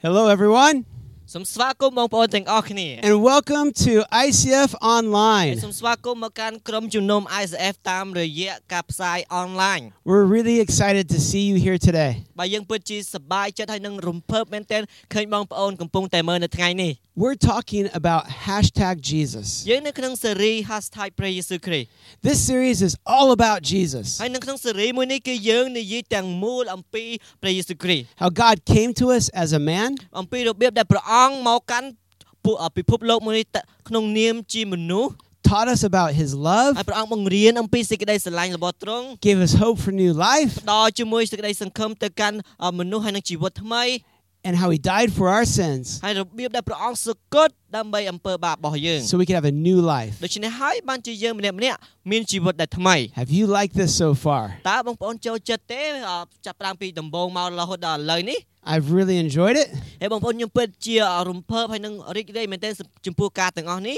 Hello, everyone, សូមស្វាគមន៍បងប្អូនទាំងអស់គ្នា and welcome to ICF ហើយ Online. សូមស្វាគមន៍មកកាន់ក្រុមជំនុំ ICF តាមរយៈការផ្សាយអនឡាញ We're really excited to see you here today. បាទយើងពិតជាសប្បាយចិត្តហើយនឹងរំភើបមែនទែនឃើញបងប្អូនកំពុងតែមើលនៅថ្ងៃនេះ We're talking about hashtag Jesus. យើងនៅក្នុងស៊េរី#ព្រះយេស៊ូវគ្រីស្ទ This series is all about Jesus, ហើយនៅក្នុងស៊េរីមួយនេះគឺយើងនិយាយទាំងមូលអំពីព្រះយេស៊ូវគ្រីស្ទ how God came to us as a man, អំពីរបៀបដែលព្រះអង្គមកកាន់ពួកពិភពលោកមួយនេះតក្នុងនាមជាមនុស្ស taught us about his love, ហើយព្រះអង្គបង្រៀនអំពីសេចក្តីស្រឡាញ់របស់ទ្រង់ gave us hope for new life, ផ្ដល់ជាមួយសេចក្តីសង្ឃឹមទៅកាន់អមនុស្សហើយនឹងជីវិតថ្មី and how he died for our sins ហើយរបៀបដែលព្រះអង្គសគត់ដើម្បីអំពើបាបរបស់យើង so we could have a new life. ដូច្នេះហើយបានជាយើងម្នាក់ម្នាក់មានជីវិតដែលថ្មី Have you liked this so far? តើបងប្អូនចូលចិត្តទេអចាប់ផ្ដើមពីដំបូងមករហូតដល់ឥឡូវនេះ I've really enjoyed it ហើយបងប្អូនខ្ញុំពិតជារំភើបហើយនឹងរីករាយមែនទែនចំពោះការទាំងអស់នេះ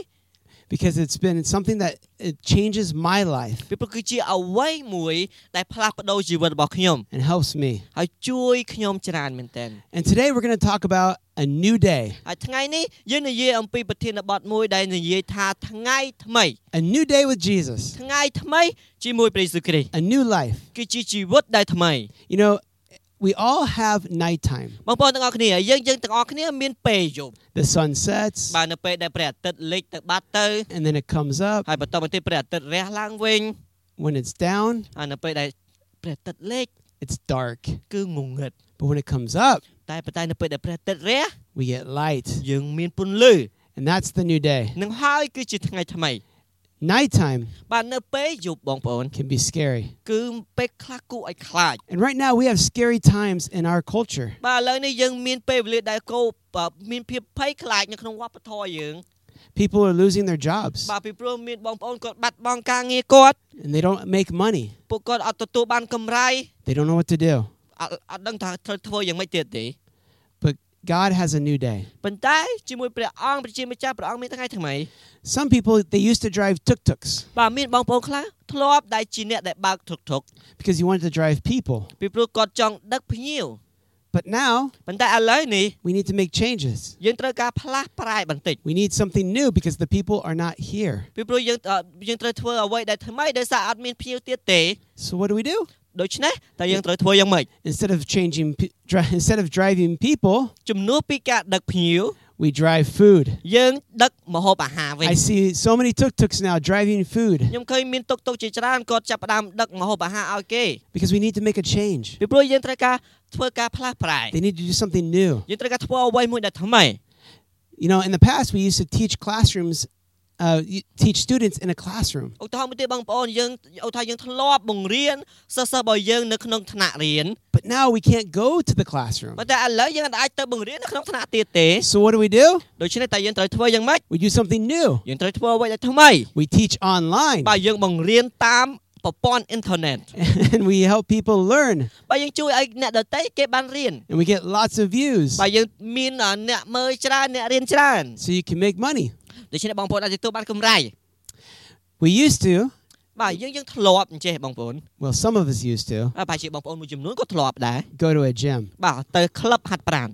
because it's been something that it changes my life ពីព្រោះគឺជាអ្វីមួយដែលផ្លាស់ប្ដូរជីវិតរបស់ខ្ញុំ and helps me. ហើយជួយខ្ញុំច្រើនមែនទែន And today we're going to talk about a new day, ហើយថ្ងៃនេះយើងនិយាយអំពីប្រធានបទមួយដែលនិយាយថាថ្ងៃថ្មី a new day with Jesus, ថ្ងៃថ្មីជាមួយព្រះយេស៊ូវគ្រីស្ទ a new life. គឺជាជីវិតដែលថ្មី You know, we all have nighttime. បងប្អូនទាំងអស់គ្នាយើងយើងទាំងអស់គ្នាមានពេលយប់ The sun sets បាទនៅពេលដែលព្រះអាទិត្យលិចទៅបាត់ទៅ and then it comes up. ហើយបន្តមកទៀតព្រះអាទិត្យរះឡើងវិញ When it's down, ហើយនៅពេលដែលព្រះអាទិត្យលិច it's dark. គឺងងឹត But when it comes up, តែប៉ុន្តែនៅពេលដែលព្រះអាទិត្យរះ we get light. យើងមានពន្លឺ And that's the new day. នឹងហើយគឺជាថ្ងៃថ្មី Nighttime បាទនៅពេលយប់បងប្អូន can be scary. គឺពេលខ្លះគួរឲ្យខ្លាច And right now we have scary times in our culture. បាទឥឡូវនេះយើងមានពេលវេលាដែលគោបាទមានភាពភ័យខ្លាចនៅក្នុងវប្បធម៌យើង People are losing their jobs បាទពីព្រោះមានបងប្អូនគាត់បាត់បង់ការងារគាត់ and they don't make money. ពួកគាត់អត់ទទួលបានកម្រៃ They don't know what to do. អត់អត់ដឹងថាត្រូវធ្វើយ៉ាងម៉េចទៀតទេ But God has a new day. ប៉ុន្តែជាមួយព្រះអង្គប្រជាម្ចាស់ព្រះអង្គមានថ្ងៃថ្មី Some people they used to drive tuk-tuks បាទមានបងប្អូនខ្លះធ្លាប់ដែលជាអ្នកដែលបើកធុកធុក because he wanted to drive people. ពីព្រោះគាត់ចង់ដឹកភ្ញៀវ But now ប៉ុន្តែឥឡូវនេះ we need to make changes. យើងត្រូវការផ្លាស់ប្រែបន្តិច We need something new because the people are not here. ពីព្រោះយើងអឺយើងត្រូវធ្វើអ្វីដែលថ្មីដោយសារអត់មានភ្ញៀវទៀតទេ So what do we do? ដូច្នេះតើយើងត្រូវធ្វើយ៉ាងម៉េច Instead of changing pe- dri- instead of driving people, ជំនួសពីការដឹកភ្ញៀវ we drive food. យើងដឹកម្ហូបអាហារវិញ I see so many tuk-tuks now driving food ខ្ញុំឃើញមានតុកតុកជាច្រើនគាត់ចាប់ផ្ដើមដឹកម្ហូបអាហារឲ្យគេ because we need to make a change. ពីព្រោះយើងត្រូវការធ្វើការផ្លាស់ប្រែ They need to do something new. យើងត្រូវការធ្វើអ្វីមួយដែលថ្មី You know, in the past we used to teach classrooms uh, y- teach students in a classroom. ឧទាហរណ៍មួយទៀតបងប្អូនយើងឧទាហរណ៍យើងធ្លាប់បង្រៀនសិស្សសិស្សរបស់យើងនៅក្នុងថ្នាក់រៀន But now we can't go to the classroom. ប៉ុន្តែឥឡូវយើងអាចទៅបង្រៀននៅក្នុងថ្នាក់ទៀតទេ So what do we do? ដូច្នេះតើយើងត្រូវធ្វើយ៉ាងម៉េច We do something new. យើងត្រូវធ្វើអ្វីដែលថ្មី We teach online បាទយើងបង្រៀនតាមប្រព័ន្ធអ៊ីនធឺណិត and we help people learn បាទយើងជួយឲ្យអ្នកដទៃគេបានរៀន and we get lots of views បាទយើងមានអ่าអ្នកមើលច្រើនអ្នករៀនច្រើន so you can make money. ដូច្នេះបងប្អូនអាចទទួលបានកម្រៃ We used to, បាទយើងយើងធ្លាប់អញ្ចេះបងប្អូន well some of us used to ហើយប្រហែលជាបងប្អូនមួយចំនួនក៏ធ្លាប់ដែរ go to a gym. បាទទៅក្លឹបហាត់ប្រាណ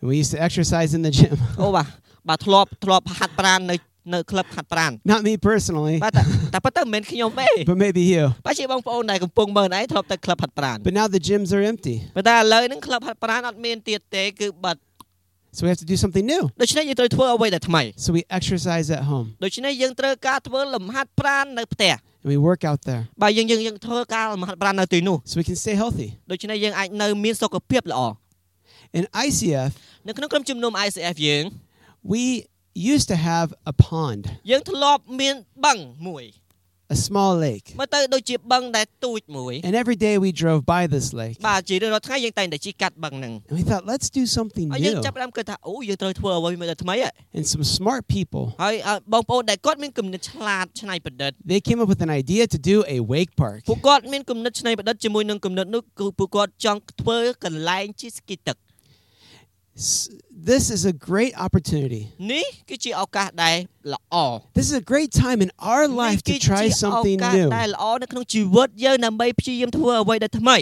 And we used to exercise in the gym. អូបាទបាទធ្លាប់ធ្លាប់ហាត់ប្រាណនៅនៅក្លឹបហាត់ប្រាណ Not me personally, បាទតែតែប៉ុន្តែមិនមែនខ្ញុំទេ but maybe you. បាទជាបងប្អូនដែលកំពុងមើលឯងធ្លាប់ទៅក្លឹបហាត់ប្រាណ But now the gyms are empty. ប៉ុន្តែឥឡូវហ្នឹងក្លឹបហាត់ប្រាណអត់មានទៀតទេគឺបាត់ So we have to do something new. ដូច្នេះយើងត្រូវធ្វើអ្វីដែលថ្មី So we exercise at home ដូច្នេះយើងត្រូវការធ្វើលំហាត់ប្រាណនៅផ្ទះ and we work out there បាទយើងយើងយើងធ្វើការលំហាត់ប្រាណនៅទីនោះ so we can stay healthy. ដូច្នេះយើងអាចនៅមានសុខភាពល្អ In ICF, នៅក្នុងក្រុមជំនុំ ICF យើង we used to have a pond, យើងធ្លាប់មានបឹងមួយ a small lake. មើលទៅដូចជាបឹងដែលទូចមួយ And every day we drove by this lake. បាទជារៀងរាល់ថ្ងៃយើងតែងតែជិះកាត់បឹងហ្នឹង And we thought, let's do something ហើយយើង new. ចាប់ផ្ដើមគិតថាអូយើងត្រូវធ្វើអ្វីមួយដែលថ្មីហ៎ And some smart people, ហើយអ่าបងប្អូនដែលគាត់មានគំនិតឆ្លាតច្នៃប្រឌិត they came up with an idea to do a wake park. ពួកគាត់មានគំនិតច្នៃប្រឌិតជាមួយនឹងគំនិតនោះគឺពួកគាត់ចង់ធ្វើកន្លែងជិះស្គីទឹក S- This is a great opportunity. នេះគឺជាឱកាសដែលល្អ This is a great time in our នេះ life to គឺជា try ឱ something កាស new. ដែលល្អនៅក្នុងជីវិតយើងដើម្បីព្យាយាមធ្វើអ្វីដែលថ្មី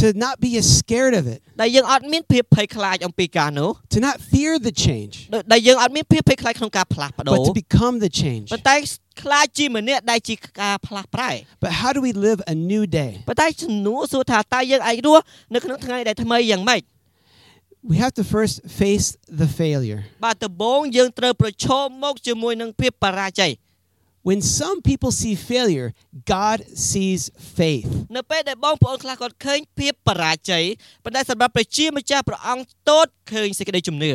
to not be as scared of it, ដែលយើងអត់មានភាពភ័យខ្លាចអំពីការនោះ to not fear the change, ដែលយើងអត់មានភាពភ័យខ្លាចក្នុងការផ្លាស់ប្ដូរ but to become the change. ប៉ុន្តែខ្លាចជាម្នាក់ដែលជាការផ្លាស់ប្រែ But how do we live a new day? ប៉ុន្តែជំនួសសួរថាតើយើងអាចរស់នៅក្នុងថ្ងៃដែលថ្មីយ៉ាងម៉េច We have to first face the failure. បាទដំបូងយើងត្រូវប្រឈមមុខជាមួយនឹងភាពបរាជ័យ When some people see failure, God sees faith. នៅពេលដែលបងប្អូនខ្លះគាត់ឃើញភាពបរាជ័យប៉ុន្តែសម្រាប់ប្រជាម្ចាស់ព្រះអង្គទតឃើញសេចក្តីជំនឿ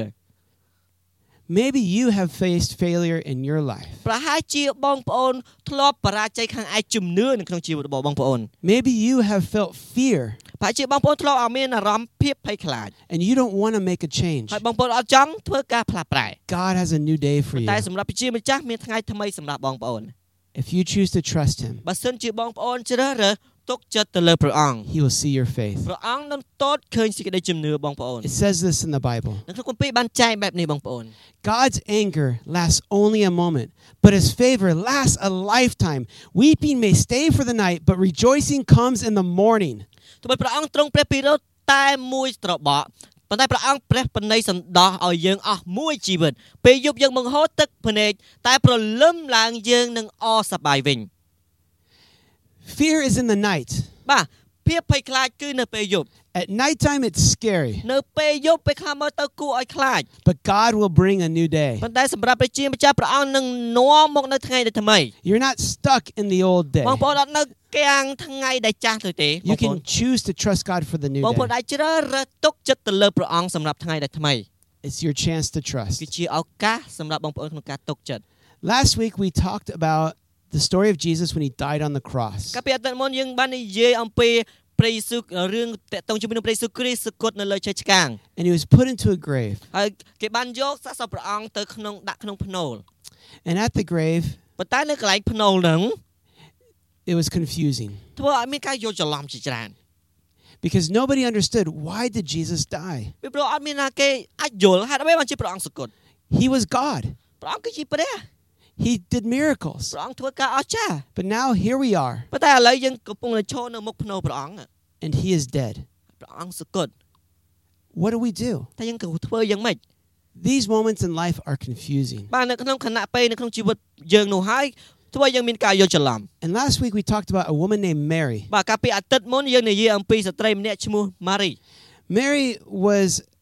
Maybe you have faced failure in your life. ប្រហែលជាបងប្អូនធ្លាប់បរាជ័យខាងឯជំនឿនៅក្នុងជីវិតរបស់បងប្អូន Maybe you have felt fear ប្រហែលជាបងប្អូនធ្លាប់ឲ្យមានអារម្មណ៍ភាពភ័យខ្លាច and you don't want to make a change. ហើយបងប្អូនអត់ចង់ធ្វើការផ្លាស់ប្រែ God has a new day for you. តែសម្រាប់ប្រជាម្ចាស់មានថ្ងៃថ្មីសម្រាប់បងប្អូន If you choose to trust Him, បើសិនជាបងប្អូនជ្រើសរើស ទុកចិត្តទៅលើព្រះអង្គ He will see your faith. ព្រះអង្គនឹងតតឃើញសេចក្តីជំនឿបងប្អូន It says this in the Bible នៅក្នុងគម្ពីរបានចែងបែបនេះបងប្អូន God's anger lasts only a moment, but His favor lasts a lifetime. Weeping may stay for the night, but rejoicing comes in the morning. ទោះបីព្រះអង្គទ្រង់ព្រះពិរោធតែមួយត្របកប៉ុន្តែព្រះអង្គព្រះបណីសន្តោសឲ្យយើងអស់មួយជីវិតពេលយប់យើងបង្ហូរទឹកភ្នែកតែព្រលឹមឡើងយើងនឹងអសប្បាយវិញ Fear is in the night. បាទភាពភ័យខ្លាចគឺនៅពេលយប់ At nighttime, it's scary, នៅពេលយប់ពេលខ្លះមើលទៅគួរឲ្យខ្លាច but God will bring a new day. ប៉ុន្តែសម្រាប់ប្រជាម្ចាស់ព្រះអង្គនឹងនាំមកនៅថ្ងៃដែលថ្មី You're not stuck in the old day. បងប្អូនអត់នៅកាំងថ្ងៃដែលចាស់ទៅទេប You ងប្អូន can choose to trust God for the new បងប្អូន day. អាចជ្រើសរើសទុកចិត្តទៅលើព្រះអង្គសម្រាប់ថ្ងៃដែលថ្មី It's your chance to trust. គឺជាឱកាសសម្រាប់បងប្អូនក្នុងការទុកចិត្ត Last week, we talked about the story of Jesus when he died on the cross. កាលពីអតីតមុនយើងបាននិយាយអំពីព្រះយេស៊ូវរឿងតកតងជាមួយនឹងព្រះយេស៊ូវគ្រីស្ទសគត់នៅលើឈើឆ្កាង And he was put into a grave. ហើយគេបានយកសាកសពព្រះអង្គទៅក្នុងដាក់ក្នុងភ្នូល And at the grave, ប៉ុន្តែនៅកន្លែងភ្នូលហ្នឹង it was confusing ធ្វើឲ្យមានការយល់ច្រឡំជាច្រើន because nobody understood why did Jesus die? ពីព្រោះអត់មានណាគេអាចយល់ហេតុអ្វីបានជាព្រះអង្គសគត់ He was God. ព្រះអង្គគឺជាព្រះ He did miracles. ព្រះអង្គធ្វើការអស្ចារ្យ But now here we are ប៉ុន្តែឥឡូវយើងកំពុងតែឈរនៅមុខភ្នូលព្រះអង្គ and he is dead. ព្រះអង្គសគត់ What do we do? តែយើងក៏ធ្វើយ៉ាងម៉េច These moments in life are confusing. បាទនៅក្នុងខណៈពេលនៅក្នុងជីវិតយើងនោះហើយធ្វើឲ្យយើងមានការយល់ច្រឡំ And last week we talked about a woman named Mary. បាទកាលពីអាទិត្យមុនយើងនិយាយអំពីស្ត្រីម្នាក់ឈ្មោះម៉ារី Mary was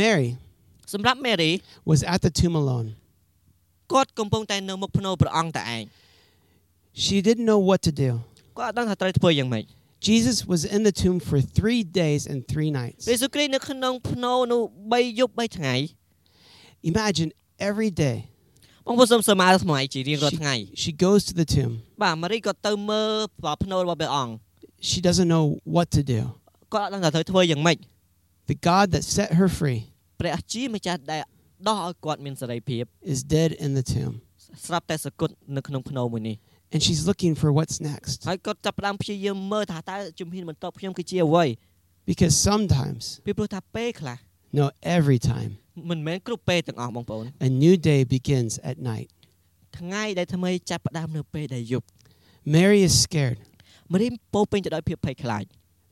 Mary សម្រាប់ Mary was at the tomb alone. គាត់កំពុងតែនៅមុខភ្នូព្រះអង្គតែឯង She didn't know what to do. គាត់អត់ដឹងថាត្រូវធ្វើយ៉ាងម៉េច Jesus was in the tomb for three days and three nights. ព្រះយេស៊ូវគ្រីស្ទនៅក្នុងភ្នូនោះ3យប់3ថ្ងៃ Imagine every day បងប្អូនសូមសមាថ្មីជារៀងរាល់ថ្ងៃ she goes to the tomb. បាទម៉ារីក៏ទៅមើលភ្នូរបស់ព្រះអង្គ She doesn't know what to do. គាត់អត់ដឹងថាត្រូវធ្វើយ៉ាងម៉េច The God that set her free ព្រះជាម្ចាស់ដែលដោះឲ្យគាត់មានសេរីភាព is dead in the tomb. ស្រាប់តែសគត់នៅក្នុងភ្នូមួយនេះ And she's looking for what's next. ហើយគាត់ចាប់ផ្ដើមព្យាយាមមើលថាតើជំហានបន្ទាប់ខ្ញុំគឺជាអ្វី Because sometimes, ពីព្រោះថាពេលខ្លះ no, every time, មិនមែនគ្រប់ពេលទាំងអស់បងប្អូន a new day begins at night. ថ្ងៃដែលថ្មីចាប់ផ្ដើមនៅពេលដែលយប់ Mary is scared, ម៉ារីពោរពេញទៅដោយភាពភ័យខ្លាច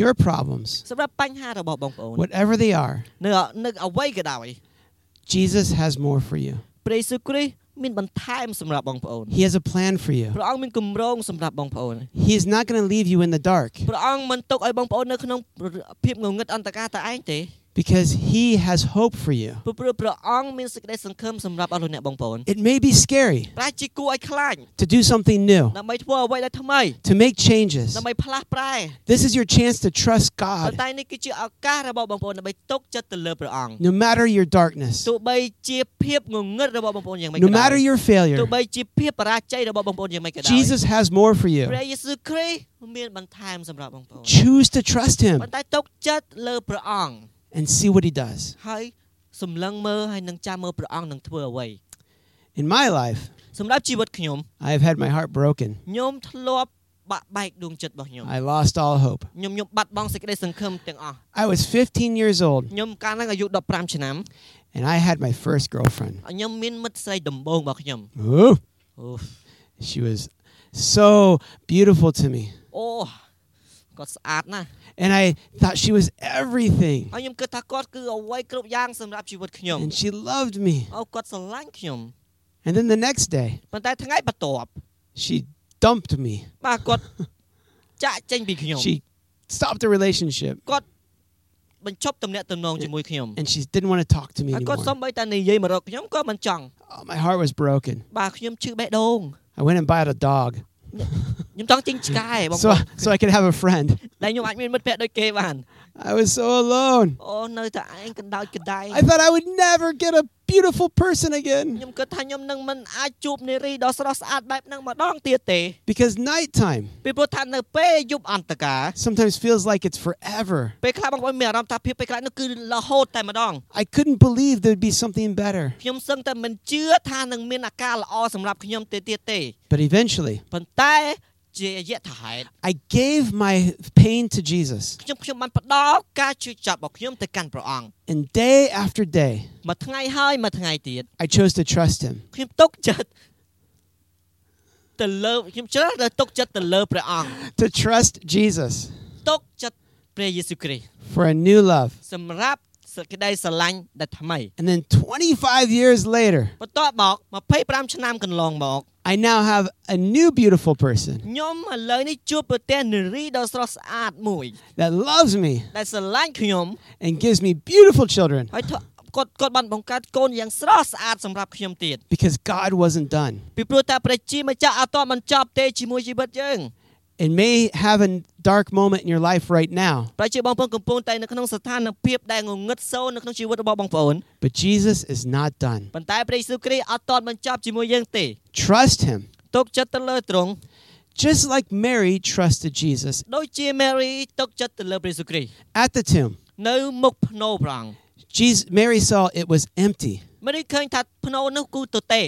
Your problems, សម្រាប់បញ្ហារបស់បងប្អូន whatever they are, នៅនៅអ្វីក៏ដោយ Jesus has more for you. ព្រះយេស៊ូវគ្រីស្ទ មានបន្ថែមសម្រាប់បងប្អូន He has a plan for you. ព្រះអង្គមានគម្រោងសម្រាប់បងប្អូន He is not going to leave you in the dark ព្រះអង្គមិនទុកឲ្យបងប្អូននៅក្នុងភាពងងឹតអន្តការតែឯងទេ because He has hope for you. ព្រោះព្រោះព្រះអង្គមានសេចក្តីសង្ឃឹមសម្រាប់អស់លោកអ្នកបងប្អូន It may be scary ប្រែជាគួរឲ្យខ្លាច to do something new, ដើម្បីធ្វើអ្វីដែលថ្មី to make changes. ដើម្បីផ្លាស់ប្រែ This is your chance to trust ប៉ុ God ន្តែនេះគឺជាឱកាសរបស់បងប្អូនដើម្បីទុកចិត្តទៅលើព្រះអង្គ no matter your darkness, ទោះបីជាភាពងងឹតរបស់បងប្អូនយ៉ាងម៉េច no ក៏ដោយ matter your ទោះ failure. បីជាភាពបរាជ័យរបស់បងប្អូនយ៉ាងម៉េចក៏ដោយ Jesus has more for ព្រះ you. យេស៊ូវគ្រីស្ទមានបន្ថែមសម្រាប់បងប្អូន Choose to trust Him ប៉ុន្តែទុកចិត្តលើព្រះអង្គ and see what He does. ហើយសម្លឹងមើលហើយនឹងចាំមើលព្រះអង្គនឹងធ្វើអ្វី In my life, សម្រាប់ជីវិតខ្ញុំ I have had my heart broken. ខ្ញុំធ្លាប់បាក់បែកដួងចិត្តរបស់ខ្ញុំ I lost all hope. ខ្ញុំខ្ញុំបាត់បង់សេចក្តីសង្ឃឹមទាំងអស់ I was 15 years old ខ្ញុំកាលហ្នឹងអាយុ15ឆ្នាំ and I had my first girlfriend. ខ្ញុំមានមិត្តស្រីដំបូងរបស់ខ្ញុំ Ooh, អូ she was so beautiful to me. អូ គាត់ស្អាតណាស់ And I thought she was everything. ហើយខ្ញុំគិតថាគាត់គឺអ្វីគ្រប់យ៉ាងសម្រាប់ជីវិតខ្ញុំ And she loved me. អូគាត់ស្រឡាញ់ខ្ញុំ And then the next day, ប៉ុន្តែថ្ងៃបន្ទាប់ she dumped me. បាទគាត់ចាក់ចេញពីខ្ញុំ She stopped the relationship បញ្ឈប់ទំនាក់ទំនងជាមួយខ្ញុំ and she didn't want to talk to me ហើយគាត់ anymore. សំបីតែនិយាយមករកខ្ញុំក៏មិនចង់ Oh, my heart was broken. បាទខ្ញុំឈឺបេះដូង I went and bought a dog ខ្ញុំចង់ចេញឆ្កែបងប្ so អូន so I could have a friend. ដែលខ្ញុំអាចមានមិត្តភក្តិដូចគេបាន I was so alone. អូនៅតែឯងកណ្ដោចកណ្ដែង I thought I would never get a beautiful person again ខ្ញុំគិតថាខ្ញុំនឹងមិនអាចជួបនារីដ៏ស្រស់ស្អាតបែបហ្នឹងម្ដងទៀតទេ because nighttime ពីព្រោះថានៅពេលយប់អន្តការ sometimes feels like it's forever. ពេលខ្លះបងប្អូនមានអារម្មណ៍ថាភាពពេលខ្លះនោះគឺរហូតតែម្ដង I couldn't believe there'd be something better. ខ្ញុំសឹងតែមិនជឿថានឹងមានអាការល្អសម្រាប់ខ្ញុំទេទៀតទេ But eventually, ប៉ុន្តែ ជារយៈថាហេតុ I gave my pain to Jesus. ខ្ញុំខ្ញុំបានផ្ដល់ការជឿចាប់របស់ខ្ញុំទៅកាន់ព្រះអង្គ And day after day, មួយថ្ងៃហើយមួយថ្ងៃទៀត I chose to trust him. ខ្ញុំទុកចិត្តទៅលើខ្ញុំជ្រើសរើសទុកចិត្តទៅលើព្រះអង្គ To trust Jesus ទុកចិត្តព្រះយេស៊ូវគ្រីស្ទ for a new love. សម្រាប់ សេចក្តីស្រឡាញ់ដែលថ្មី And then 25 years later, បន្ទាប់មក25ឆ្នាំកន្លងមក I now have a new beautiful person ខ្ញុំឥឡូវនេះជួបប្រទះនារីដ៏ស្រស់ស្អាតមួយ that loves me ដែលស្រឡាញ់ខ្ញុំ and gives me beautiful children ហើយធ្វើគាត់គាត់បានបង្កើតកូនយ៉ាងស្រស់ស្អាតសម្រាប់ខ្ញុំទៀត because God wasn't done. ពីព្រោះតែព្រះជាម្ចាស់អត់ទាន់បញ្ចប់ទេជាមួយជីវិតយើង It may have a dark moment in your life right now, ប្រជាបងប្អូនកំពុងតែនៅក្នុងស្ថានភាពដែលងងឹតសូន្យនៅក្នុងជីវិតរបស់បងប្អូន but Jesus is not done. ប៉ុន្តែព្រះយេស៊ូវគ្រីស្ទអត់ទាន់បញ្ចប់ជាមួយយើងទេ Trust him. ទុកចិត្តទៅលើទ្រង់ Just like Mary trusted Jesus ដូចជា Mary ទុកចិត្តទៅលើព្រះយេស៊ូវគ្រីស្ទ at the tomb. នៅមុខភ្នោព្រះអង្គ Jesus, Mary saw it was empty. Mary ឃើញថាភ្នោនោះគូទទេ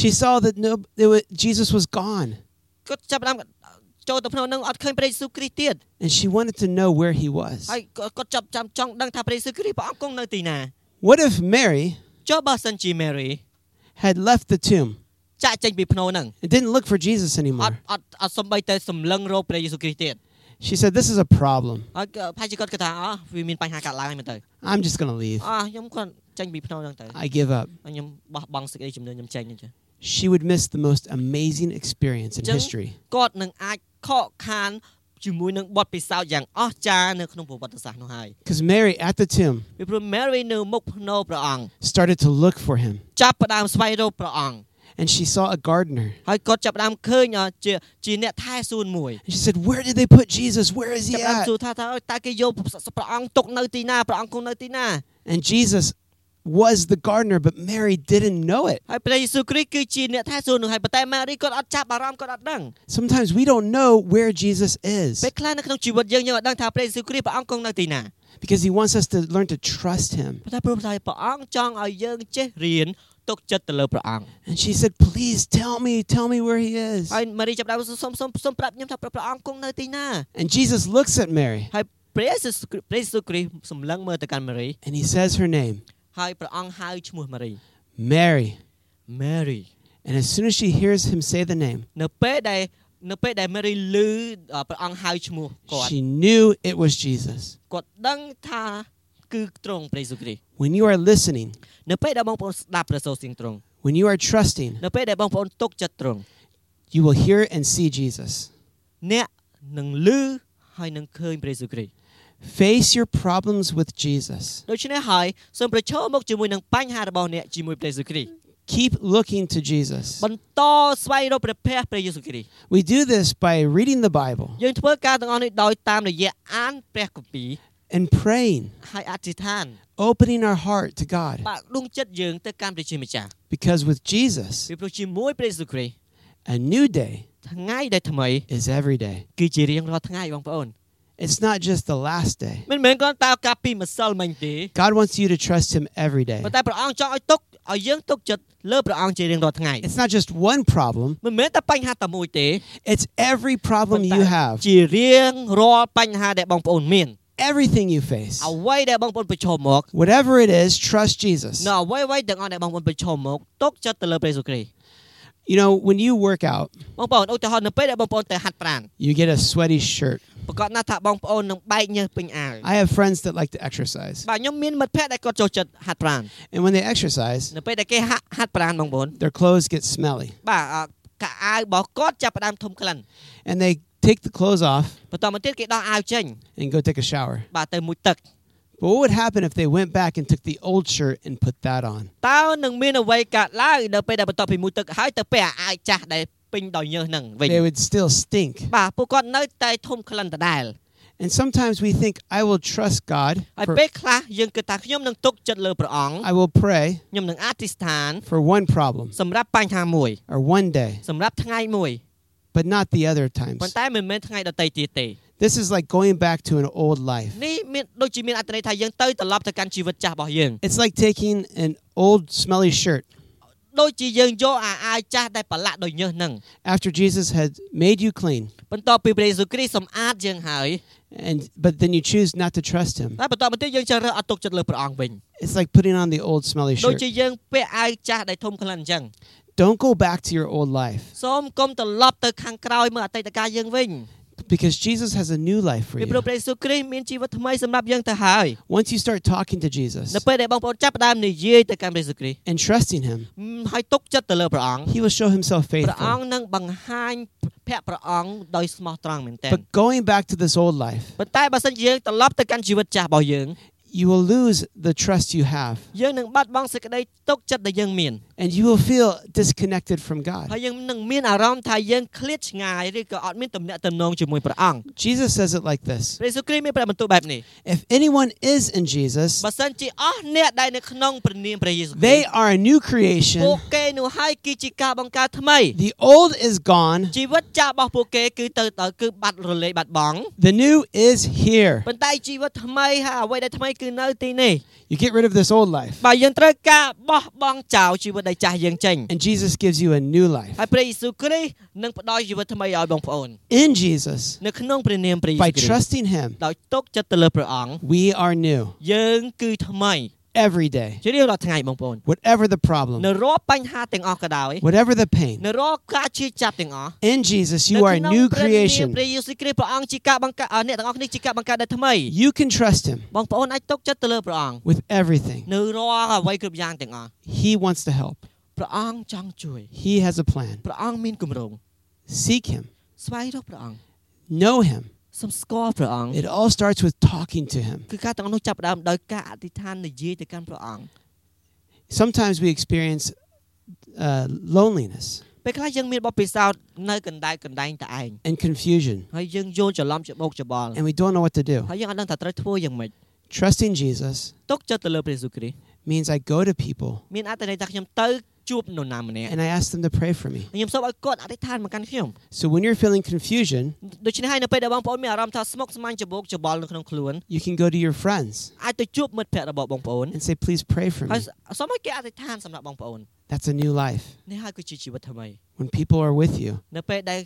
She saw that no, it was, Jesus was gone, គាត់ចាប់ផ្ដើម ចូលទៅភ្នោនោះអត់ឃើញព្រះយេស៊ូវគ្រីស្ទទៀត and she wanted to know where he was. ហើយគាត់ចាប់ចាំចង់ដឹងថាព្រះយេស៊ូវគ្រីស្ទព្រះអង្គគង់នៅទីណា What if Mary ចុះបើសិនជា Mary had left the tomb ចាក់ចេញពីភ្នោហ្នឹង and didn't look for Jesus អត់ anymore? អត់អត់សំបីតែសម្លឹងរកព្រះយេស៊ូវគ្រីស្ទទៀត She said, This is a problem. ហើយក៏ប្រហែលជាគាត់គិតថាអោះវាមានបញ្ហាកើតឡើងហើយមើលទៅ I'm just going to leave. អោះខ្ញុំគាត់ចេញពីភ្នោហ្នឹងទៅ I give up. ហើយខ្ញុំបោះបង់សេចក្តីជំនឿខ្ញុំចេញហ្នឹងចា She would miss the most amazing experience inចឹង- history. គាត់នឹងអាច ខកខានជាមួយនឹងបទពិសោធន៍យ៉ាងអស្ចារ្យនៅក្នុងប្រវត្តិសាស្ត្រនោះហើយ Because Mary at the tomb ពីព្រោះ Mary នៅមុខភ្នោព្រះអង្គ started to look for him, ចាប់ផ្ដើមស្វែងរកព្រះអង្គ and she saw a gardener. ហើយគាត់ចាប់ផ្ដើមឃើញអ่าជាជាអ្នកថែសួនមួយ And she said, Where did they put Jesus? Where is he ចាប់ផ្ដើម at? សួរថាតើតើគេយកព្រះអង្គទុកនៅទីណាព្រះអង្គគង់នៅទីណា And Jesus was the gardener, but Mary didn't know it. Sometimes we don't know where Jesus is. Because he wants us to learn to trust him. And she said, Please tell me, tell me where he is. And Jesus looks at Mary. And he says her name. ហើយព្រះអង្គហៅឈ្មោះ Mary Mary. Mary And as soon as she hears him say the name, នៅពេលដែលនៅពេលដែល Mary ឮអ่าព្រះអង្គហៅឈ្មោះគាត់ she knew it was Jesus. គាត់ដឹងថាគឺទ្រង់ព្រះយេស៊ូវគ្រីស្ទ When you are listening, នៅពេលដែលបងប្អូនស្ដាប់ព្រះសូរសៀងទ្រង់ When you are trusting, នៅពេលដែលបងប្អូនទុកចិត្តត្រង់ you will hear and see Jesus. អ្នកនឹងឮហើយនឹងឃើញព្រះយេស៊ូវគ្រីស្ទ Face your problems with Jesus. ដូច្នេះហើយសូមប្រឈមមុខជាមួយនឹងបញ្ហារបស់អ្នកជាមួយព្រះយេស៊ូវគ្រីស្ទ Keep looking to Jesus. បន្តស្វែងរកព្រះភ័ក្ត្រព្រះយេស៊ូវគ្រីស្ទ We do this by reading the Bible យើងធ្វើការទាំងអស់នេះដោយតាមរយៈអានព្រះគម្ពីរ and praying, ហើយអធិដ្ឋាន opening our heart to God. បាក់ដួងចិត្តយើងទៅកាន់ព្រះជាម្ចាស់ Because with Jesus, ពីព្រោះជាមួយព្រះយេស៊ូវគ្រីស្ទ a new day ថ្ងៃដែលថ្មី is every day. គឺជារៀងរាល់ថ្ងៃបងប្អូន It's not just the last day. មិនមែនគ្រាន់តែកាលពីម្សិលមិញទេ God wants you to trust Him every day. ប៉ុន្តែព្រះអង្គចង់ឲ្យទុកឲ្យយើងទុកចិត្តលើព្រះអង្គជារៀងរាល់ថ្ងៃ It's not just one problem, មិនមែនតែបញ្ហាតែមួយទេ it's every problem ប៉ុន្តែ you have, ជារៀងរាល់បញ្ហាដែលបងប្អូនមាន everything you face. អ្វីដែលបងប្អូនប្រឈមមក Whatever it is, trust Jesus. នៅអ្វីអ្វីទាំងអស់ដែលបងប្អូនប្រឈមមកទុកចិត្តទៅលើព្រះយេស៊ូវគ្រីស្ទ You know, when you work out, បងប្អូនឧទាហរណ៍នៅពេលដែលបងប្អូនទៅហាត់ប្រាណ you get a sweaty shirt. ប្រកាសណាស់ថាបងប្អូននឹងបែកញើសពេញអាវ I have friends that like to exercise. បាទខ្ញុំមានមិត្តភ័ក្តិដែលគាត់ចូលចិត្តហាត់ប្រាណ And when they exercise, នៅពេលដែលគេហាត់ហាត់ប្រាណបងប្អូន their clothes get smelly. បាទអ่าកាអាវរបស់គាត់ចាប់ផ្ដើមធំក្លិន And they take the clothes off បន្តមកទៀតគេដោះអាវចេញ and go take a shower. បាទទៅមួយទឹក But what would happen if they went back and took the old shirt and put that on? តើនឹងមានអ្វីកើតឡើងនៅពេលដែលបន្ទាប់ពីមួយទឹកហើយទៅពេលអាអាវចាស់ដែលពេញដោយញើសហ្នឹងវិញ They would still stink. បាទពួកគាត់នៅតែធំក្លិនដដែល And sometimes we think, I will trust God. ហើយ For, ពេលខ្លះយើងគិតថាខ្ញុំនឹងទុកចិត្តលើព្រះអង្គ I will pray ខ្ញុំនឹងអធិស្ឋាន for one problem សម្រាប់បញ្ហាមួយ or one day, សម្រាប់ថ្ងៃមួយ but not the other times. ប៉ុន្តែមិនមែនថ្ងៃដទៃទៀតទេ This is like going back to an old life. នេះមានដូចជាមានអត្ថន័យថាយើងទៅត្រឡប់ទៅកាន់ជីវិតចាស់របស់យើង It's like taking an old smelly shirt ដូចជាយើងយកអាអាវចាស់ដែលប្រឡាក់ដោយញើសហ្នឹង after Jesus had made you clean, បន្ទាប់ពីព្រះយេស៊ូវគ្រីស្ទសម្អាតយើងហើយ and but then you choose not to trust Him. តែបន្ទាប់មកទៀតយើងជ្រើសរើសអត់ទុកចិត្តលើព្រះអង្គវិញ It's like putting on the old smelly ដូច shirt. ជាយើងពាក់អាវចាស់ដែលធំក្លិនអញ្ចឹង Don't go back to your old life សូមកុំត្រឡប់ទៅខាងក្រោយមើលអតីតកាលយើងវិញ because Jesus has a new life for ពីព្រោះ you. ព្រះយេស៊ូវគ្រីស្ទមានជីវិតថ្មីសម្រាប់យើងទៅហើយ Once you start talking to Jesus នៅពេលដែលបងប្អូនចាប់ផ្ដើមនិយាយទៅកាន់ព្រះយេស៊ូវគ្រីស្ទ and trusting Him, មហើយទុកចិត្តទៅលើព្រះអង្គ He will show Himself ព្រះអ faithful. ង្គនឹងបង្ហាញភ័ក្ត្រព្រះអង្គដោយស្មោះត្រង់មែនទែន But going back to this old life, ប៉ុន្តែបើសិនជាយើងត្រឡប់ទៅកាន់ជីវិតចាស់របស់យើង you will lose the trust you have យើងនឹងបាត់បង់សេចក្តីទុកចិត្តដែលយើងមាន and you will feel disconnected from ហើយ God. យើងនឹងមានអារម្មណ៍ថាយើងឃ្លាតឆ្ងាយឬក៏អត់មានទំនាក់ទំនងជាមួយព្រះអង្គ Jesus says it like this ព្រះយេស៊ូវគ្រីស្ទមានព្រះបន្ទូលបែបនេះ If anyone is in Jesus, បើសិនជាអស់អ្នកដែលនៅក្នុងព្រះនាមព្រះយេស៊ូវគ្រី they ស្ទ are a new ពួក creation. គេនោះហើយគឺជាការបង្កើតថ្មី The old is gone, ជីវិតចាស់របស់ពួកគេគឺទៅដល់គឺបាត់រលាយបាត់បង់ the new is here. ប៉ុន្តែជីវិតថ្មីហើយអ្វីដែលថ្មីគឺ នៅទីនេះ You get rid of this old life, បើយើងត្រូវការបោះបង់ចោលជីវិតដែលចាស់យើងចេញ and Jesus gives you a new life. ហើយព្រះយេស៊ូវគ្រីស្ទនឹងផ្ដល់ជីវិតថ្មីឲ្យបងប្អូន In Jesus, នៅក្នុងព្រះនាមព្រះយេស៊ូ by វគ្រីស្ទ trusting Him, ដោយទុកចិត្តទៅលើព្រះអង្គ we are new យើងគឺថ្មី every day. ជារៀងរាល់ថ្ងៃបងប្អូន Whatever the problem, នៅរាល់បញ្ហាទាំងអស់ក៏ដោយ whatever the pain, នៅរាល់ការឈឺចាប់ទាំងអស់ in Jesus, នៅ you are a ក្នុង new ព្រះនាម creation. ព្រះយេស៊ូវគ្រីស្ទព្រះអង្គជាការបង្កើតអ่าអ្នកទាំងអស់គ្នាជាការបង្កើតដែលថ្មី You can trust Him បងប្អូនអាចទុកចិត្តទៅលើព្រះអង្គ with everything. នៅរាល់អ្វីគ្រប់យ៉ាងទាំងអស់ He wants to help, ព្រះអង្គចង់ជួយ He has a plan. ព្រះអង្គមានគម្រោង Seek Him, ស្វែងរកព្រះអង្គ know Him. សូមស្គាល់ព្រះអង្គ It all starts with talking to Him. គឺការទាំងនោះចាប់ផ្ដើមដោយការអធិដ្ឋាននិយាយទៅកាន់ព្រះអង្គ Sometimes we experience uh, loneliness ពេលខ្លះយើងមានបទពិសោធន៍នៅកណ្ដែកកណ្ដែងតែឯង and confusion, ហើយយើងយល់ច្រឡំច្បោកច្បល់ and we don't know what to do. ហើយយើងអត់ដឹងថាត្រូវធ្វើយ៉ាងម៉េច Trusting Jesus ទុកចិត្តទៅលើព្រះយេស៊ូវគ្រីស្ទ means I go to people មានអត្ថន័យថាខ្ញុំទៅ ជួបនរណាម្នាក់ and I ask them to pray for me. ហើយខ្ញុំសូមឲ្យគាត់អធិដ្ឋានមកកាន់ខ្ញុំ So when you're feeling confusion, ដូច្នេះហើយនៅពេលដែលបងប្អូនមានអារម្មណ៍ថាស្មុគស្មាញច្បោកច្បល់នៅក្នុងខ្លួន you can go to your friends អាចទៅជួបមិត្តភ័ក្តិរបស់បងប្អូន and say, Please pray for ហើយ me. សូមឲ្យគេអធិដ្ឋានសម្រាប់បងប្អូន That's a new life. នេះហើយគឺជាជីវិតថ្មី When people are with you នៅពេលដែល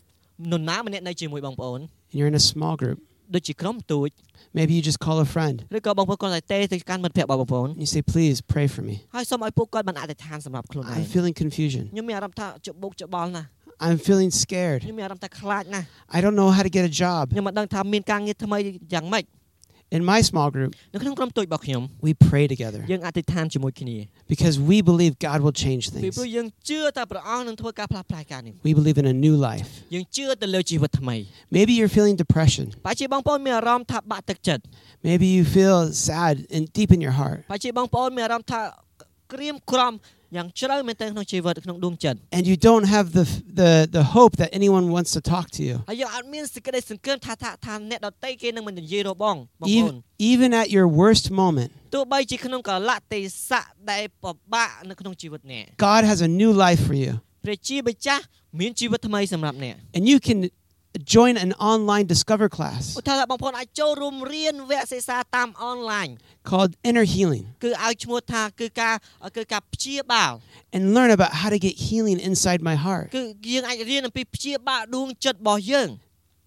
នរណាម្នាក់នៅជាមួយបងប្អូន and you're in a small group, ដូចជាក្រុមទូច maybe you just call a friend ឬក៏បងប្អូនគាត់តែទេទៅកាន់មិត្តភ័ក្តិរបស់បងប្អូន and you say, Please pray for me. ហើយសូមឲ្យពួកគាត់បានអធិដ្ឋានសម្រាប់ខ្លួនឯង I'm feeling confusion. ខ្ញុំមានអារម្មណ៍ថាច្បោកច្បល់ណាស់ I'm feeling scared. ខ្ញុំមានអារម្មណ៍ថាខ្លាចណាស់ I don't know how to get a job. ខ្ញុំមិនដឹងថាមានការងារថ្មីយ៉ាងម៉េច In my small group, នៅក្នុងក្រុមតូចរបស់ខ្ញុំ we pray together យើងអធិដ្ឋានជាមួយគ្នា because we believe God will change ពី things. ព្រោះយើងជឿថាព្រះអង្គនឹងធ្វើការផ្លាស់ប្ដូរការនេះ We believe in a new life. យើងជឿទៅលើជីវិតថ្មី Maybe you're feeling depression. បើជាបងប្អូនមានអារម្មណ៍ថាបាក់ទឹកចិត្ត Maybe you feel sad and deep in your heart. បើជាបងប្អូនមានអារម្មណ៍ថា ក្រៀមក្រំយ៉ាងជ្រៅមែនទែនក្នុងជីវិតក្នុងដួងចិត្ត And you don't have the the the hope that anyone wants to talk to you. ហើយយើងអត់មានសេចក្តីសង្ឃឹមថាថាថាអ្នកដតីគេនឹងមិននិយាយរបងបងប្អូន Even, even at your worst moment, ទោះបីជាក្នុងកលៈទេសៈដែលពិបាកនៅក្នុងជីវិតអ្នក God has a new life for you. ព្រះជាម្ចាស់មានជីវិតថ្មីសម្រាប់អ្នក And you can join an online discover class ឧទាហរណ៍បងប្អូនអាចចូលរួមរៀនវគ្គសិក្សាតាមអនឡាញ called Inner Healing គឺឲ្យឈ្មោះថាគឺការគឺការព្យាបាល and learn about how to get healing inside my heart. គឺយើងអាចរៀនអំពីព្យាបាលដួងចិត្តរបស់យើង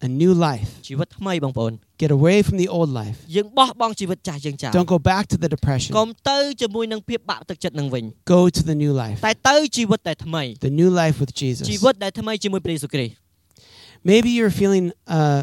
A new life. ជីវិតថ្មីបងប្អូន Get away from the old life. យើងបោះបង់ជីវិតចាស់យើងចោល Don't go back to the depression. កុំទៅជាមួយនឹងភាពបាក់ទឹកចិត្តនឹងវិញ Go to the new life. តែទៅជីវិតដែលថ្មី The new life with Jesus. ជីវិតដែលថ្មីជាមួយព្រះយេស៊ូវគ្រីស្ទ Maybe you're feeling uh,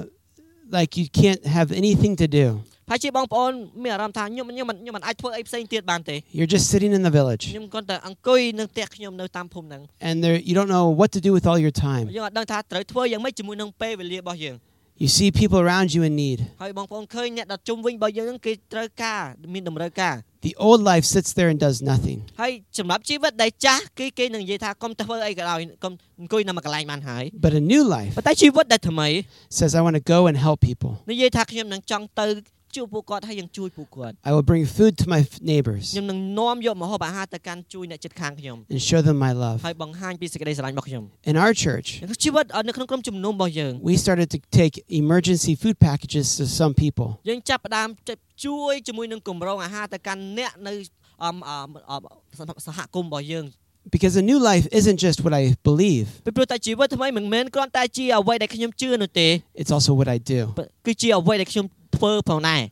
like you can't have anything to do. ហើយជាបងប្អូនមានអារម្មណ៍ថាខ្ញុំខ្ញុំមិនខ្ញុំមិនអាចធ្វើអីផ្សេងទៀតបានទេ You're just sitting in the village ខ្ញុំគ្រាន់តែអង្គុយនៅផ្ទះខ្ញុំនៅតាមភូមិហ្នឹង and there, you don't know what to do with all your time. យើងអត់ដឹងថាត្រូវធ្វើយ៉ាងម៉េចជាមួយនឹងពេលវេលារបស់យើង You see people around you in need. ហើយបងប្អូនឃើញអ្នកដែលជុំវិញរបស់យើងហ្នឹងគេត្រូវការមានតម្រូវការ The old life sits there and does nothing. ហើយសម្រាប់ជីវិតដែលចាស់គឺគេនឹងនិយាយថាកុំធ្វើអីក៏ដោយកុំអង្គុយនៅមួយកន្លែងបានហើយ But a new life ប៉ុន្តែជីវិតដែលថ្មី says, I want to go and help people. និយាយថាខ្ញុំនឹងចង់ទៅ ជួបពួកគាត់ហើយយើងជួយពួកគាត់ I will bring food to my f- neighbors ខ្ញុំនឹងនាំយកម្ហូបអាហារទៅកាន់ជួយអ្នកជិតខាងខ្ញុំ and show them my love. ហើយបង្ហាញពីសេចក្តីស្រឡាញ់របស់ខ្ញុំ In our church, នៅជីវិតនៅក្នុងក្រុមជំនុំរបស់យើង we started to take emergency food packages to some people. យើងចាប់ផ្ដើមជួយជាមួយនឹងគម្រោងអាហារទៅកាន់អ្នកនៅអមអមអមសហគមន៍របស់យើង Because a new life isn't just what I believe, ពីព្រោះតែជីវិតថ្មីមិនមែនគ្រាន់តែជាអ្វីដែលខ្ញុំជឿនោះទេ it's also what I do. គឺជាអ្វីដែលខ្ញុំធ្វើផងដែរ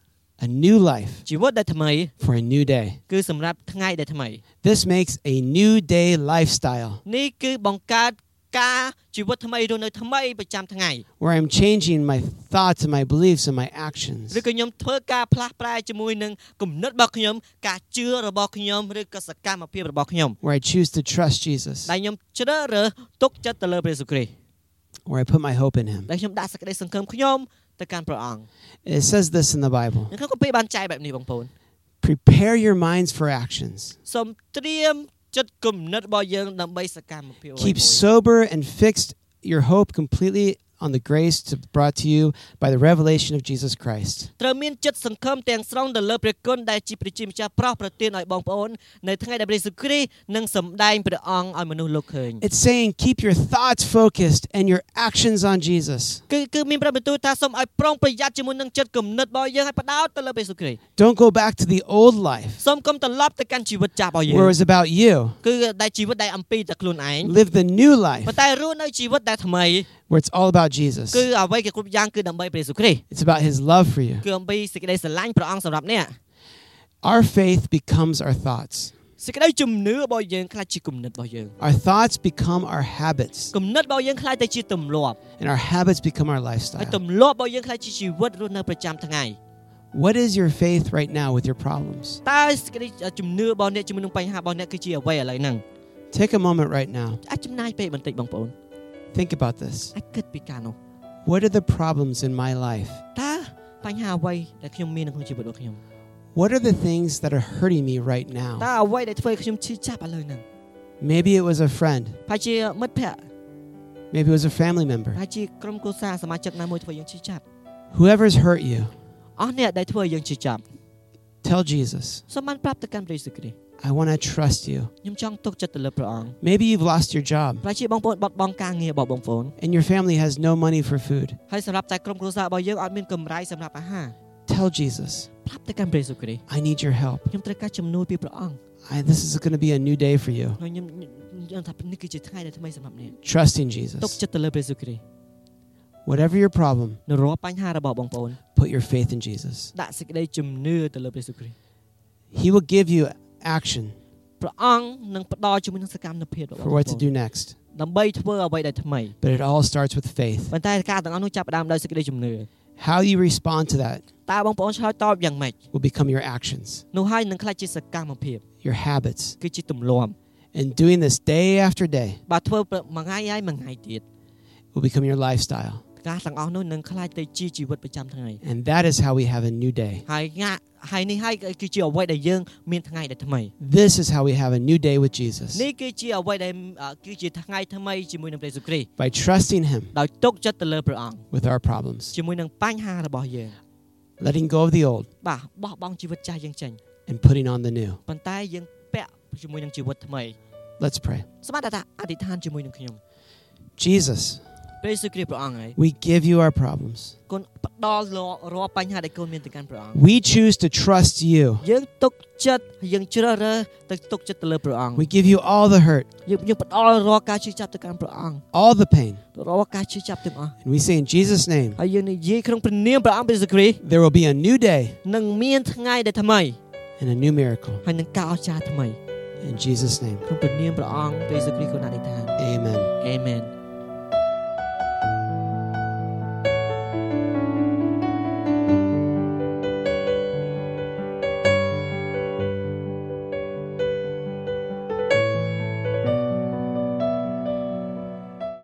A new life ជីវិតដែលថ្មី for a new day. គឺសម្រាប់ថ្ងៃដែលថ្មី This makes a new day lifestyle នេះគឺបង្កើតការជីវិតថ្មីរស់នៅថ្មីប្រចាំថ្ងៃ where I'm changing my thoughts and my beliefs and my actions. ឬក៏ខ្ញុំធ្វើការផ្លាស់ប្រែជាមួយនឹងគំនិតរបស់ខ្ញុំការជឿរបស់ខ្ញុំឬក៏សកម្មភាពរបស់ខ្ញុំ Where I choose to trust Jesus, ដែលខ្ញុំជ្រើសរើសទុកចិត្តទៅលើព្រះយេស៊ូវគ្រីស្ទ where I put my hope in Him. ដែលខ្ញុំដាក់សេចក្តីសង្ឃឹមខ្ញុំ ទៅកាន់ព្រះអង្គ It says this in the Bible នៅក្នុងគម្ពីរបានចែកបែបនេះបងប្អូន Prepare your minds for actions. សូមត្រៀមចិត្តគំនិតរបស់យើងដើម្បីសកម្មភាពអ្វី Keep មួយ sober and fixed your hope completely on the grace to, brought to you by the revelation of Jesus Christ. ត្រូវមានចិត្តសង្ឃឹមទាំងស្រុងទៅលើព្រះគុណដែលជាព្រះជាម្ចាស់ប្រោសប្រទានឲ្យបងប្អូននៅថ្ងៃដែលព្រះយេស៊ូវគ្រីស្ទនឹងសម្ដែងព្រះអង្គឲ្យមនុស្សលោកឃើញ It's saying keep your thoughts focused and your actions on Jesus. គឺគឺមានព្រះបន្ទូលថាសូមឲ្យប្រុងប្រយ័ត្នជាមួយនឹងចិត្តគំនិតរបស់យើងឲ្យផ្ដោតទៅលើព្រះយេស៊ូវគ្រីស្ទ Don't go back to the old life សូមកុំត្រឡប់ទៅកាន់ជីវិតចាស់របស់យើង where it was about you. គឺដែលជីវិតដែលអំពីតែខ្លួនឯង Live the new life ប៉ុន្តែរស់នៅជីវិតដែលថ្មី where it's all about Jesus. គឺអ្វីក៏គ្រប់យ៉ាងគឺដើម្បីព្រះយេស៊ូវគ្រីស្ទ It's about his love for you. គឺអំពីសេចក្តីស្រឡាញ់ព្រះអង្គសម្រាប់អ្នក Our faith becomes our thoughts. សេចក្តីជំនឿរបស់យើងខ្លះជាគំនិតរបស់យើង Our thoughts become our habits, គំនិតរបស់យើងខ្លះទៅជាទម្លាប់ and our habits become our ហើយ lifestyle. ទម្លាប់របស់យើងខ្លះជាជីវិតរស់នៅប្រចាំថ្ងៃ What is your faith right now with your problems? តើសេចក្តីជំនឿរបស់អ្នកជាមួយនឹងបញ្ហារបស់អ្នកគឺជាអ្វីឥឡូវហ្នឹង Take a moment right now. អាចចំណាយពេលបន្តិចបងប្អូន Think about this. អាចគិតពីការនោះ What are the problems in my life? តើបញ្ហាអ្វីដែលខ្ញុំមាននៅក្នុងជីវិតរបស់ខ្ញុំ What are the things that are hurting me right តើ now? អ្វីដែលធ្វើឲ្យខ្ញុំឈឺចាប់ឥឡូវហ្នឹង Maybe it was a friend. ប្រហែលជាមិត្តភ័ក្តិ Maybe it was a family ប្រ member. ហែលជាក្រុមគ្រួសារសមាជិកណាមួយធ្វើយើងឈឺចាប់ Whoever's hurt you, អស់អ្នកដែលធ្វើឲ្យយើងឈឺចាប់ tell Jesus, សូមបានប្រាប់ទៅកាន់ព្រះយេស៊ូវគ្រីស្ទ I want to trust you. ខ្ញុំចង់ទុកចិត្តទៅលើព្រះអង្គ Maybe you've lost your job ប្រហែលជាបងប្អូនបាត់បង់ការងាររបស់បងប្អូន and your family has no money for food. ហើយសម្រាប់តែក្រុមគ្រួសាររបស់យើងអត់មានកម្រៃសម្រាប់អាហារ Tell Jesus, ប្រាប់ទៅកាន់ព្រះយេស៊ូវគ្រីស្ទ I need your help. ខ្ញុំត្រូវការជំនួយពីព្រះអង្គ I, this is going to be a new day for you. ហើយខ្ញុំខ្ញុំថានេះគឺជាថ្ងៃដែលថ្មីសម្រាប់អ្នក Trusting ទុក Jesus. ចិត្តទៅលើព្រះយេស៊ូវគ្រីស្ទ Whatever your problem, នៅរាល់បញ្ហារបស់បងប្អូន put your faith in Jesus. ដាក់សេចក្តីជំនឿទៅលើព្រះយេស៊ូវគ្រីស្ទ He will give you action ព្រះអង្គនឹងផ្ដល់ជាមួយនឹងសកម្មភាពរបស់ for បង what ប្អូ to ន do next. ដើម្បីធ្វើអ្វីដែលថ្មី But it all starts with faith. ប៉ុន្តែការទាំងអស់នោះចាប់ផ្ដើមដោយសេចក្តីជំនឿ How you respond to that តើបងប្អូនឆ្លើយតបយ៉ាងម៉េច will become your actions, នោះហើយនឹងក្លាយជាសកម្មភាព your habits. គឺជាទម្លាប់ And doing this day after day បើធ្វើប្រមួយថ្ងៃហើយមួយថ្ងៃទៀត will become your lifestyle. ការទាំងអស់នោះនឹងក្លាយទៅជាជីវិតប្រចាំថ្ងៃ And that is how we have a new day. ហើយងាក់ហើយនេះហើយគឺជាអ្វីដែលយើងមានថ្ងៃដែលថ្មី This is how we have a new day with Jesus នេះគឺជាអ្វីដែលអឺគឺជាថ្ងៃថ្មីជាមួយនឹងព្រះយេស៊ូវគ្រីស្ទ by trusting Him ដោយទុកចិត្តទៅលើព្រះអង្គ with our problems, ជាមួយនឹងបញ្ហារបស់យើង letting go of the old បាទបោះបង់ជីវិតចាស់យើងចេញ and putting on the new. ប៉ុន្តែយើងពាក់ជាមួយនឹងជីវិតថ្មី Let's pray. ស្មាតថាអធិដ្ឋានជាមួយនឹងខ្ញុំ Jesus, We give you our problems. We choose to trust you. We give you all the hurt. All the pain. And we say in Jesus name. There will be a new day. And a new miracle. In Jesus name. Amen. Amen.